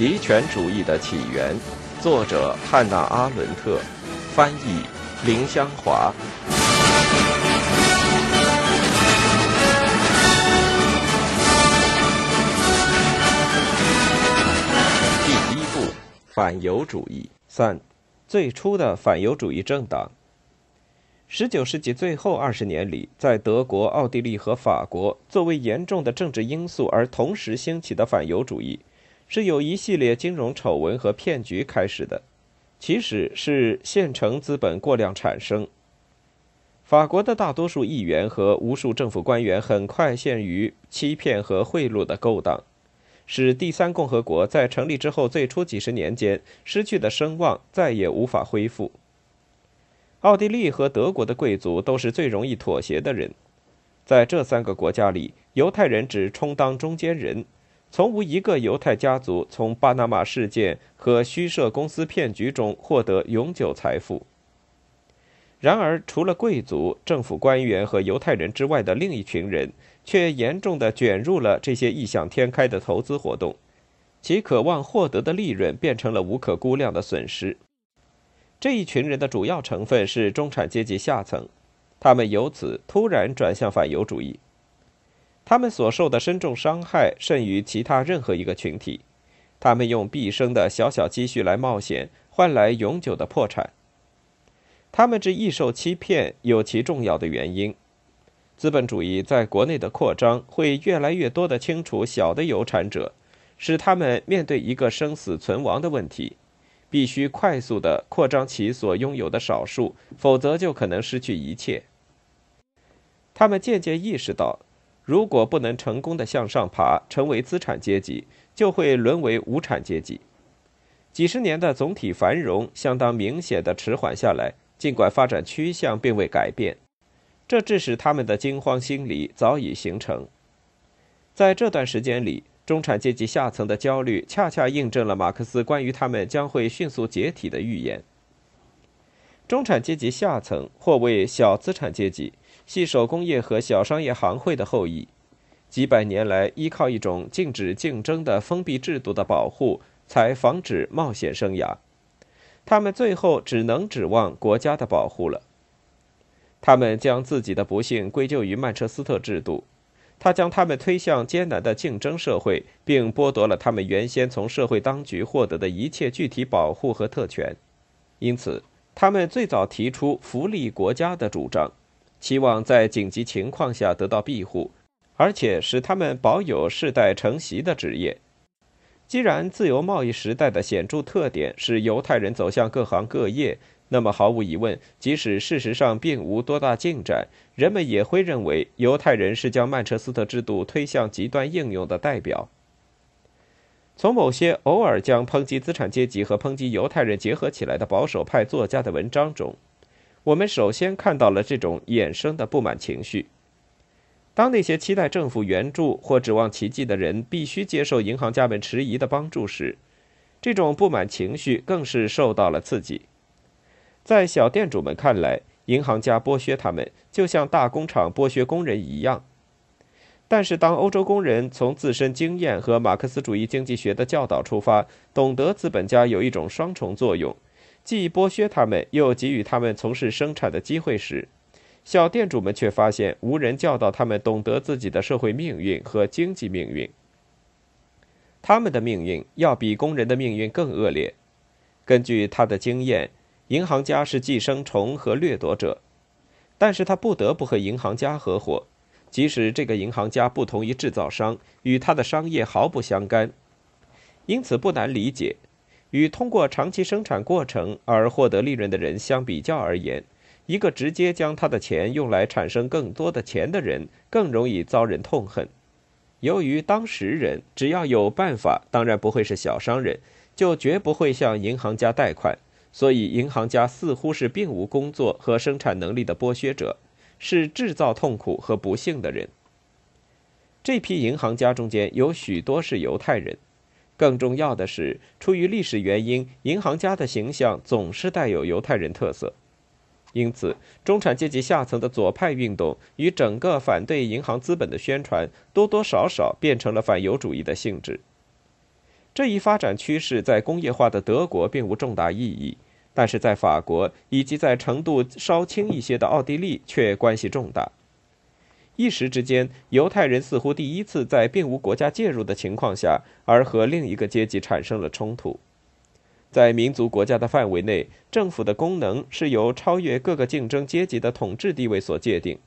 极权主义的起源，作者汉娜·阿伦特，翻译林香华。第一部：反犹主义。三、最初的反犹主义政党。十九世纪最后二十年里，在德国、奥地利和法国，作为严重的政治因素而同时兴起的反犹主义，是由一系列金融丑闻和骗局开始的，起始是现成资本过量产生。法国的大多数议员和无数政府官员很快陷于欺骗和贿赂的勾当，使第三共和国在成立之后最初几十年间失去的声望再也无法恢复。奥地利和德国的贵族都是最容易妥协的人，在这三个国家里，犹太人只充当中间人，从无一个犹太家族从巴拿马事件和虚设公司骗局中获得永久财富。然而，除了贵族、政府官员和犹太人之外的另一群人，却严重的卷入了这些异想天开的投资活动，其渴望获得的利润变成了无可估量的损失。这一群人的主要成分是中产阶级下层，他们由此突然转向反犹主义。他们所受的深重伤害甚于其他任何一个群体。他们用毕生的小小积蓄来冒险，换来永久的破产。他们之易受欺骗有其重要的原因：资本主义在国内的扩张会越来越多的清除小的有产者，使他们面对一个生死存亡的问题。必须快速地扩张其所拥有的少数，否则就可能失去一切。他们渐渐意识到，如果不能成功的向上爬，成为资产阶级，就会沦为无产阶级。几十年的总体繁荣相当明显的迟缓下来，尽管发展趋向并未改变。这致使他们的惊慌心理早已形成。在这段时间里。中产阶级下层的焦虑，恰恰印证了马克思关于他们将会迅速解体的预言。中产阶级下层或为小资产阶级，系手工业和小商业行会的后裔，几百年来依靠一种禁止竞争的封闭制度的保护，才防止冒险生涯。他们最后只能指望国家的保护了。他们将自己的不幸归咎于曼彻斯特制度。他将他们推向艰难的竞争社会，并剥夺了他们原先从社会当局获得的一切具体保护和特权。因此，他们最早提出福利国家的主张，期望在紧急情况下得到庇护，而且使他们保有世代承袭的职业。既然自由贸易时代的显著特点是犹太人走向各行各业。那么，毫无疑问，即使事实上并无多大进展，人们也会认为犹太人是将曼彻斯特制度推向极端应用的代表。从某些偶尔将抨击资产阶级和抨击犹太人结合起来的保守派作家的文章中，我们首先看到了这种衍生的不满情绪。当那些期待政府援助或指望奇迹的人必须接受银行家们迟疑的帮助时，这种不满情绪更是受到了刺激。在小店主们看来，银行家剥削他们，就像大工厂剥削工人一样。但是，当欧洲工人从自身经验和马克思主义经济学的教导出发，懂得资本家有一种双重作用，既剥削他们，又给予他们从事生产的机会时，小店主们却发现无人教导他们懂得自己的社会命运和经济命运。他们的命运要比工人的命运更恶劣。根据他的经验。银行家是寄生虫和掠夺者，但是他不得不和银行家合伙，即使这个银行家不同于制造商，与他的商业毫不相干。因此不难理解，与通过长期生产过程而获得利润的人相比较而言，一个直接将他的钱用来产生更多的钱的人，更容易遭人痛恨。由于当时人只要有办法，当然不会是小商人，就绝不会向银行家贷款。所以，银行家似乎是并无工作和生产能力的剥削者，是制造痛苦和不幸的人。这批银行家中间有许多是犹太人。更重要的是，出于历史原因，银行家的形象总是带有犹太人特色。因此，中产阶级下层的左派运动与整个反对银行资本的宣传，多多少少变成了反犹主义的性质。这一发展趋势在工业化的德国并无重大意义，但是在法国以及在程度稍轻一些的奥地利却关系重大。一时之间，犹太人似乎第一次在并无国家介入的情况下，而和另一个阶级产生了冲突。在民族国家的范围内，政府的功能是由超越各个竞争阶级的统治地位所界定。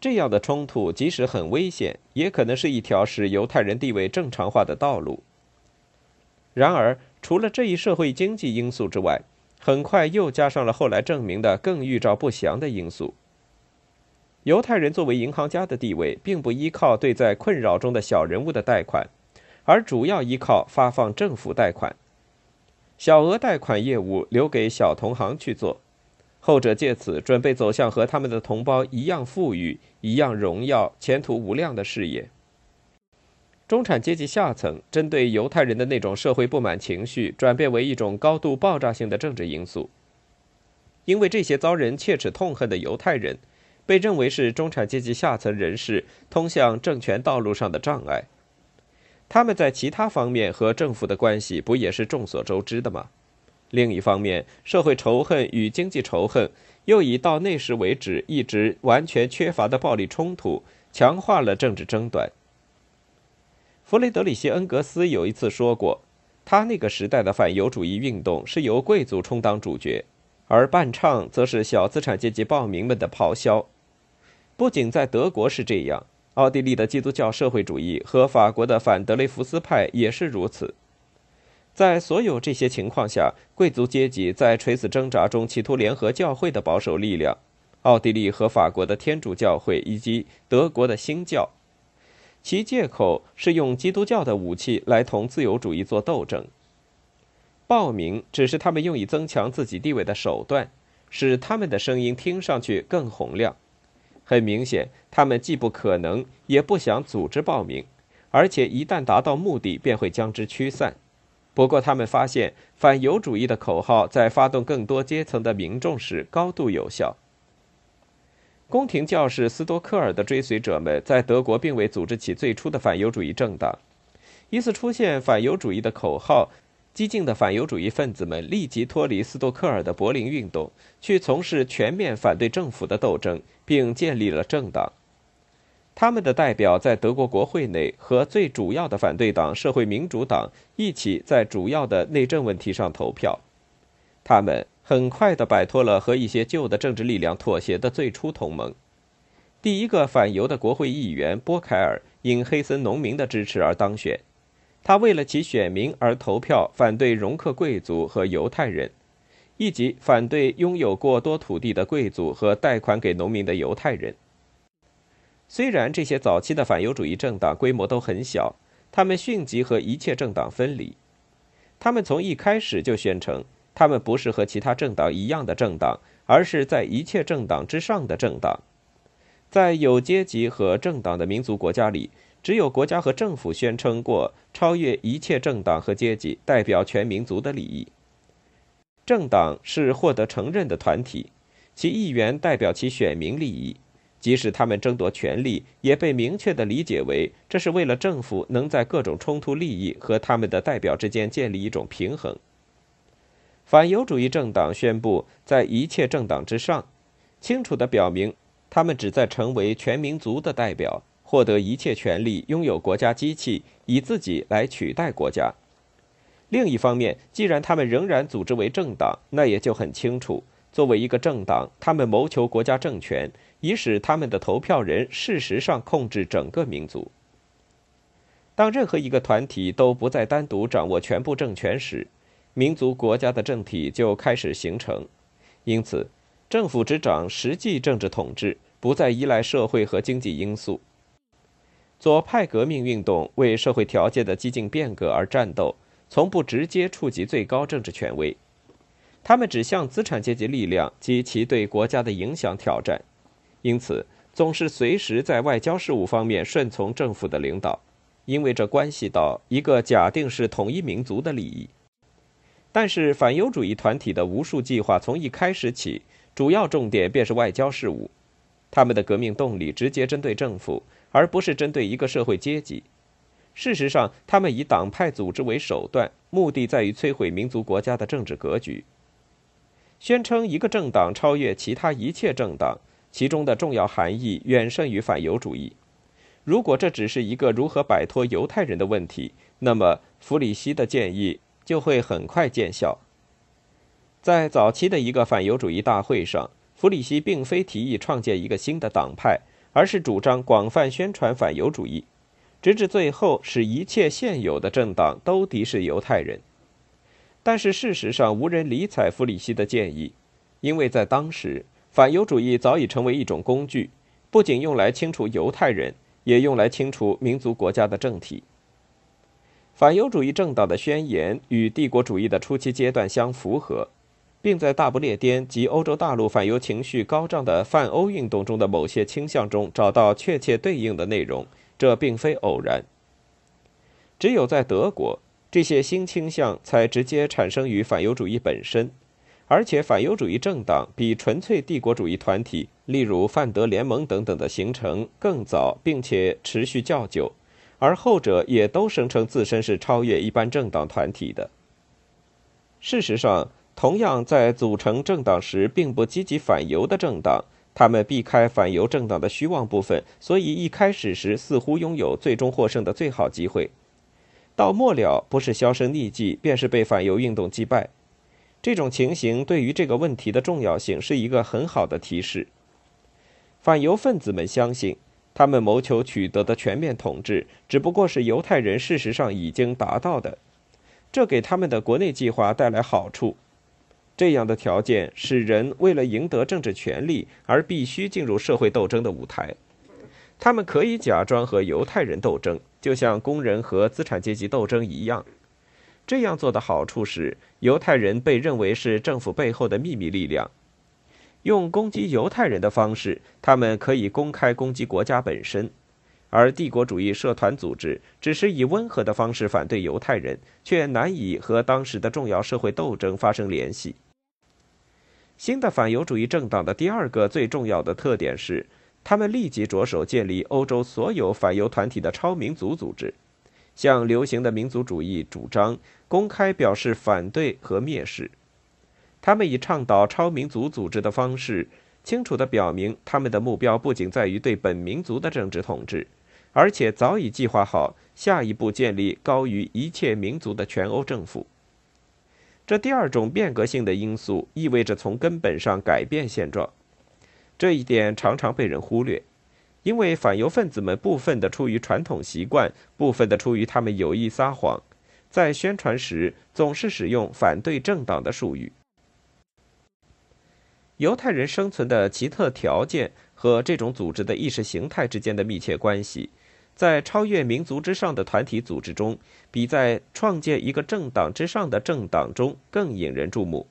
这样的冲突即使很危险，也可能是一条使犹太人地位正常化的道路。然而，除了这一社会经济因素之外，很快又加上了后来证明的更预兆不祥的因素。犹太人作为银行家的地位，并不依靠对在困扰中的小人物的贷款，而主要依靠发放政府贷款。小额贷款业务留给小同行去做，后者借此准备走向和他们的同胞一样富裕、一样荣耀、前途无量的事业。中产阶级下层针对犹太人的那种社会不满情绪，转变为一种高度爆炸性的政治因素。因为这些遭人切齿痛恨的犹太人，被认为是中产阶级下层人士通向政权道路上的障碍。他们在其他方面和政府的关系不也是众所周知的吗？另一方面，社会仇恨与经济仇恨又以到那时为止一直完全缺乏的暴力冲突，强化了政治争端。弗雷德里希·恩格斯有一次说过，他那个时代的反犹主义运动是由贵族充当主角，而伴唱则是小资产阶级暴民们的咆哮。不仅在德国是这样，奥地利的基督教社会主义和法国的反德雷福斯派也是如此。在所有这些情况下，贵族阶级在垂死挣扎中企图联合教会的保守力量，奥地利和法国的天主教会以及德国的新教。其借口是用基督教的武器来同自由主义做斗争。报名只是他们用以增强自己地位的手段，使他们的声音听上去更洪亮。很明显，他们既不可能也不想组织报名，而且一旦达到目的，便会将之驱散。不过，他们发现反犹主义的口号在发动更多阶层的民众时高度有效。宫廷教士斯多克尔的追随者们在德国并未组织起最初的反犹主义政党。一次出现反犹主义的口号，激进的反犹主义分子们立即脱离斯多克尔的柏林运动，去从事全面反对政府的斗争，并建立了政党。他们的代表在德国国会内和最主要的反对党社会民主党一起在主要的内政问题上投票。他们。很快地摆脱了和一些旧的政治力量妥协的最初同盟。第一个反犹的国会议员波凯尔因黑森农民的支持而当选。他为了其选民而投票，反对容克贵族和犹太人，以及反对拥有过多土地的贵族和贷款给农民的犹太人。虽然这些早期的反犹主义政党规模都很小，他们迅即和一切政党分离。他们从一开始就宣称。他们不是和其他政党一样的政党，而是在一切政党之上的政党。在有阶级和政党的民族国家里，只有国家和政府宣称过超越一切政党和阶级，代表全民族的利益。政党是获得承认的团体，其议员代表其选民利益，即使他们争夺权力，也被明确地理解为这是为了政府能在各种冲突利益和他们的代表之间建立一种平衡。反犹主义政党宣布在一切政党之上，清楚地表明，他们旨在成为全民族的代表，获得一切权利，拥有国家机器，以自己来取代国家。另一方面，既然他们仍然组织为政党，那也就很清楚，作为一个政党，他们谋求国家政权，以使他们的投票人事实上控制整个民族。当任何一个团体都不再单独掌握全部政权时，民族国家的政体就开始形成，因此，政府执掌实际政治统治，不再依赖社会和经济因素。左派革命运动为社会条件的激进变革而战斗，从不直接触及最高政治权威，他们只向资产阶级力量及其对国家的影响挑战，因此总是随时在外交事务方面顺从政府的领导，因为这关系到一个假定是统一民族的利益。但是反犹主义团体的无数计划从一开始起，主要重点便是外交事务。他们的革命动力直接针对政府，而不是针对一个社会阶级。事实上，他们以党派组织为手段，目的在于摧毁民族国家的政治格局。宣称一个政党超越其他一切政党，其中的重要含义远胜于反犹主义。如果这只是一个如何摆脱犹太人的问题，那么弗里希的建议就会很快见效。在早期的一个反犹主义大会上，弗里希并非提议创建一个新的党派，而是主张广泛宣传反犹主义。直至最后，使一切现有的政党都敌视犹太人。但是事实上，无人理睬弗里希的建议，因为在当时，反犹主义早已成为一种工具，不仅用来清除犹太人，也用来清除民族国家的政体。反犹主义政党的宣言与帝国主义的初期阶段相符合，并在大不列颠及欧洲大陆反犹情绪高涨的泛欧运动中的某些倾向中找到确切对应的内容。这并非偶然。只有在德国，这些新倾向才直接产生于反犹主义本身，而且反犹主义政党比纯粹帝国主义团体，例如范德联盟等等的形成更早，并且持续较久，而后者也都声称自身是超越一般政党团体的。事实上，同样在组成政党时并不积极反犹的政党。他们避开反犹政党的虚妄部分，所以一开始时似乎拥有最终获胜的最好机会。到末了，不是销声匿迹，便是被反犹运动击败。这种情形对于这个问题的重要性是一个很好的提示。反犹分子们相信，他们谋求取得的全面统治，只不过是犹太人事实上已经达到的，这给他们的国内计划带来好处。这样的条件使人为了赢得政治权利而必须进入社会斗争的舞台。他们可以假装和犹太人斗争，就像工人和资产阶级斗争一样。这样做的好处是，犹太人被认为是政府背后的秘密力量。用攻击犹太人的方式，他们可以公开攻击国家本身。而帝国主义社团组织只是以温和的方式反对犹太人，却难以和当时的重要社会斗争发生联系。新的反犹主义政党的第二个最重要的特点是，他们立即着手建立欧洲所有反犹团体的超民族组织，向流行的民族主义主张公开表示反对和蔑视。他们以倡导超民族组织的方式，清楚地表明他们的目标不仅在于对本民族的政治统治，而且早已计划好下一步建立高于一切民族的全欧政府。这第二种变革性的因素意味着从根本上改变现状，这一点常常被人忽略，因为反犹分子们部分的出于传统习惯，部分的出于他们有意撒谎，在宣传时总是使用反对政党的术语。犹太人生存的奇特条件和这种组织的意识形态之间的密切关系。在超越民族之上的团体组织中，比在创建一个政党之上的政党中更引人注目。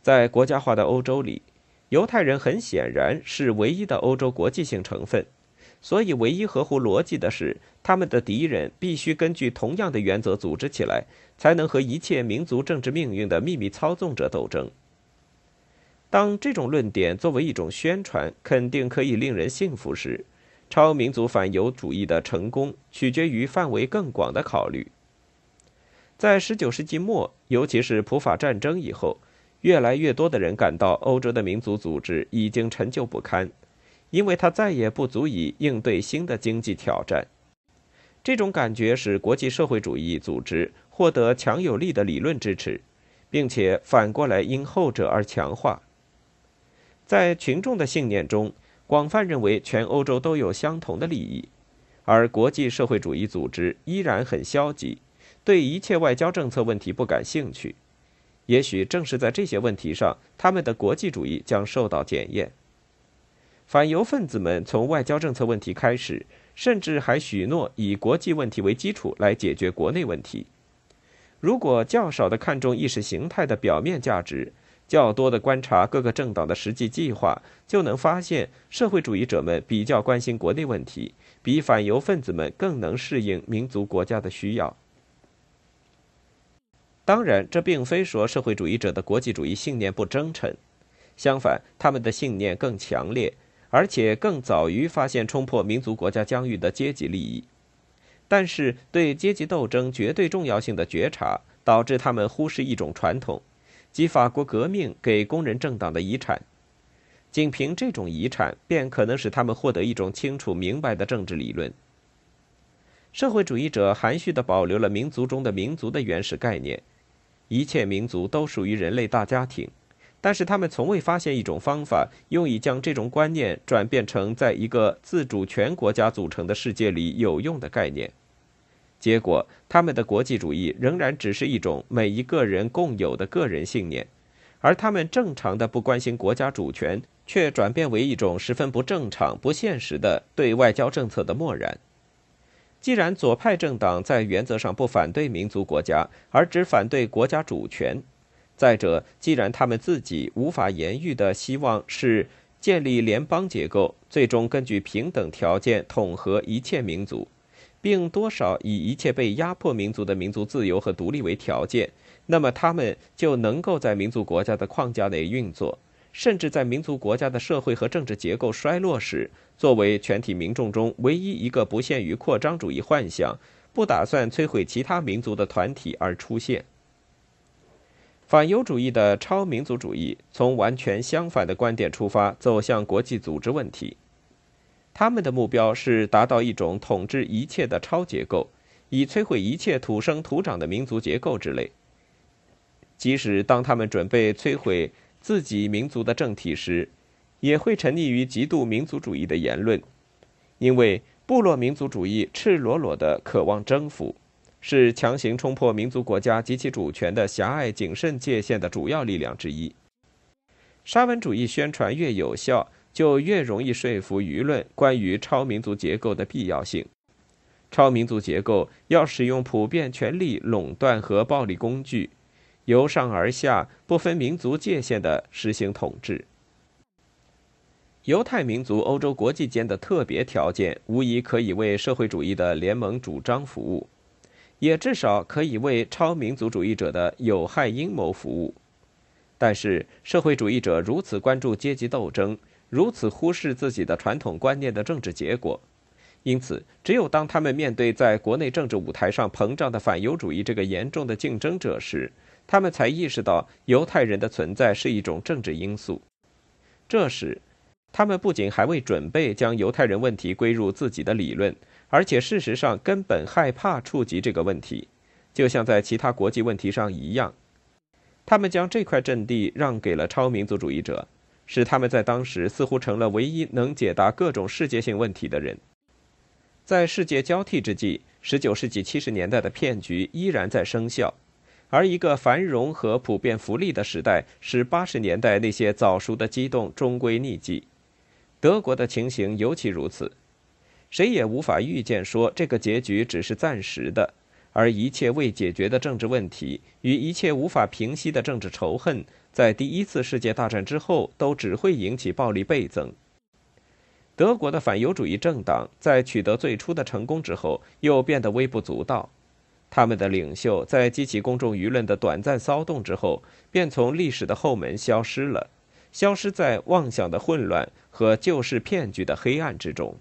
在国家化的欧洲里，犹太人很显然是唯一的欧洲国际性成分，所以唯一合乎逻辑的是，他们的敌人必须根据同样的原则组织起来，才能和一切民族政治命运的秘密操纵者斗争。当这种论点作为一种宣传，肯定可以令人信服时。超民族反犹主义的成功取决于范围更广的考虑。在19世纪末，尤其是普法战争以后，越来越多的人感到欧洲的民族组织已经陈旧不堪，因为它再也不足以应对新的经济挑战。这种感觉使国际社会主义组织获得强有力的理论支持，并且反过来因后者而强化。在群众的信念中。广泛认为，全欧洲都有相同的利益，而国际社会主义组织依然很消极，对一切外交政策问题不感兴趣。也许正是在这些问题上，他们的国际主义将受到检验。反犹分子们从外交政策问题开始，甚至还许诺以国际问题为基础来解决国内问题。如果较少的看重意识形态的表面价值，较多的观察各个政党的实际计划，就能发现社会主义者们比较关心国内问题，比反犹分子们更能适应民族国家的需要。当然，这并非说社会主义者的国际主义信念不真诚，相反，他们的信念更强烈，而且更早于发现冲破民族国家疆域的阶级利益。但是对阶级斗争绝对重要性的觉察，导致他们忽视一种传统，即法国革命给工人政党的遗产。仅凭这种遗产，便可能使他们获得一种清楚明白的政治理论。社会主义者含蓄地保留了民族中的民族的原始概念，一切民族都属于人类大家庭，但是他们从未发现一种方法，用以将这种观念转变成在一个自主全国家组成的世界里有用的概念。结果，他们的国际主义仍然只是一种每一个人共有的个人信念，而他们正常的不关心国家主权，却转变为一种十分不正常、不现实的对外交政策的漠然。既然左派政党在原则上不反对民族国家，而只反对国家主权，再者，既然他们自己无法言喻的希望是建立联邦结构，最终根据平等条件统合一切民族，并多少以一切被压迫民族的民族自由和独立为条件，那么他们就能够在民族国家的框架内运作。甚至在民族国家的社会和政治结构衰落时，作为全体民众中唯一一个不限于扩张主义幻想、不打算摧毁其他民族的团体而出现。反犹主义的超民族主义从完全相反的观点出发，走向国际组织问题。他们的目标是达到一种统治一切的超结构，以摧毁一切土生土长的民族结构之类。即使当他们准备摧毁。自己民族的政体时，也会沉溺于极度民族主义的言论，因为部落民族主义赤裸裸的渴望征服，是强行冲破民族国家及其主权的狭隘谨慎界限的主要力量之一。沙文主义宣传越有效，就越容易说服舆论关于超民族结构的必要性。超民族结构要使用普遍权力垄断和暴力工具。由上而下、不分民族界限的实行统治。犹太民族欧洲国际间的特别条件，无疑可以为社会主义的联盟主张服务，也至少可以为超民族主义者的有害阴谋服务。但是，社会主义者如此关注阶级斗争，如此忽视自己的传统观念的政治结果，因此，只有当他们面对在国内政治舞台上膨胀的反犹主义这个严重的竞争者时，他们才意识到犹太人的存在是一种政治因素。这时，他们不仅还未准备将犹太人问题归入自己的理论，而且事实上根本害怕触及这个问题，就像在其他国际问题上一样。他们将这块阵地让给了超民族主义者，使他们在当时似乎成了唯一能解答各种世界性问题的人。在世界交替之际，19世纪70年代的骗局依然在生效。而一个繁荣和普遍福利的时代，使八十年代那些早熟的激动终归匿迹。德国的情形尤其如此，谁也无法预见说这个结局只是暂时的，而一切未解决的政治问题与一切无法平息的政治仇恨，在第一次世界大战之后都只会引起暴力倍增。德国的反犹主义政党在取得最初的成功之后，又变得微不足道。他们的领袖在激起公众舆论的短暂骚动之后，便从历史的后门消失了，消失在妄想的混乱和旧式骗局的黑暗之中。